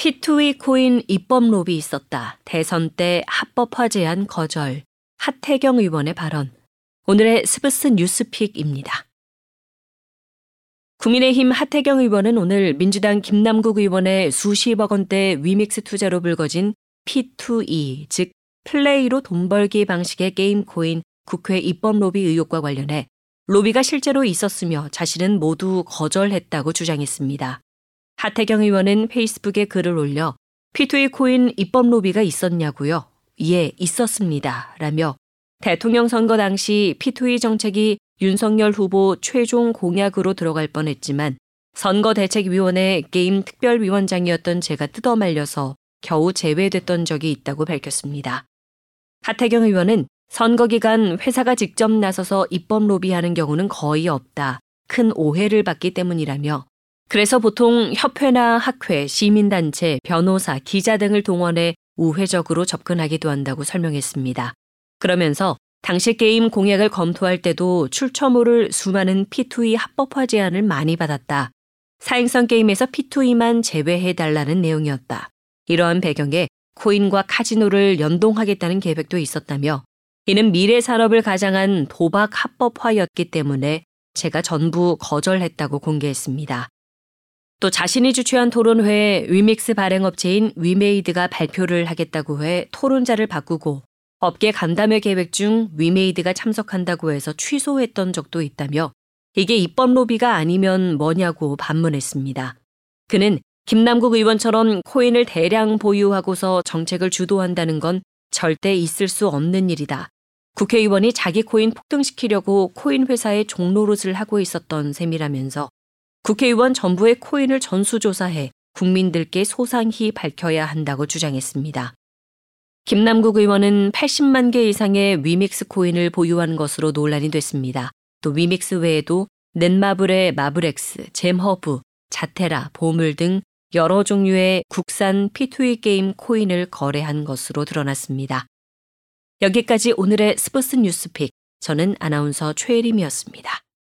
P2E 코인 입법 로비 있었다. 대선 때 합법화 제안 거절. 하태경 의원의 발언. 오늘의 스브스 뉴스픽입니다. 국민의힘 하태경 의원은 오늘 민주당 김남국 의원의 수십억 원대 위믹스 투자로 불거진 P2E, 즉 플레이로 돈 벌기 방식의 게임 코인 국회 입법 로비 의혹과 관련해 로비가 실제로 있었으며 자신은 모두 거절했다고 주장했습니다. 하태경 의원은 페이스북에 글을 올려 P2E 코인 입법 로비가 있었냐고요? 예, 있었습니다. 라며 대통령 선거 당시 P2E 정책이 윤석열 후보 최종 공약으로 들어갈 뻔했지만 선거대책위원회 게임 특별위원장이었던 제가 뜯어말려서 겨우 제외됐던 적이 있다고 밝혔습니다. 하태경 의원은 선거 기간 회사가 직접 나서서 입법 로비하는 경우는 거의 없다. 큰 오해를 받기 때문이라며 그래서 보통 협회나 학회, 시민단체, 변호사, 기자 등을 동원해 우회적으로 접근하기도 한다고 설명했습니다. 그러면서 당시 게임 공약을 검토할 때도 출처모를 수많은 P2E 합법화 제안을 많이 받았다. 사행성 게임에서 P2E만 제외해달라는 내용이었다. 이러한 배경에 코인과 카지노를 연동하겠다는 계획도 있었다며 이는 미래 산업을 가장한 도박 합법화였기 때문에 제가 전부 거절했다고 공개했습니다. 또 자신이 주최한 토론회에 위믹스 발행업체인 위메이드가 발표를 하겠다고 해 토론자를 바꾸고 업계 간담회 계획 중 위메이드가 참석한다고 해서 취소했던 적도 있다며 이게 입법 로비가 아니면 뭐냐고 반문했습니다. 그는 김남국 의원처럼 코인을 대량 보유하고서 정책을 주도한다는 건 절대 있을 수 없는 일이다. 국회의원이 자기 코인 폭등시키려고 코인 회사의 종노릇을 하고 있었던 셈이라면서 국회의원 전부의 코인을 전수조사해 국민들께 소상히 밝혀야 한다고 주장했습니다. 김남국 의원은 80만 개 이상의 위믹스 코인을 보유한 것으로 논란이 됐습니다. 또 위믹스 외에도 넷마블의 마브렉스, 젬허브, 자테라, 보물 등 여러 종류의 국산 P2E 게임 코인을 거래한 것으로 드러났습니다. 여기까지 오늘의 스포츠 뉴스픽. 저는 아나운서 최혜림이었습니다.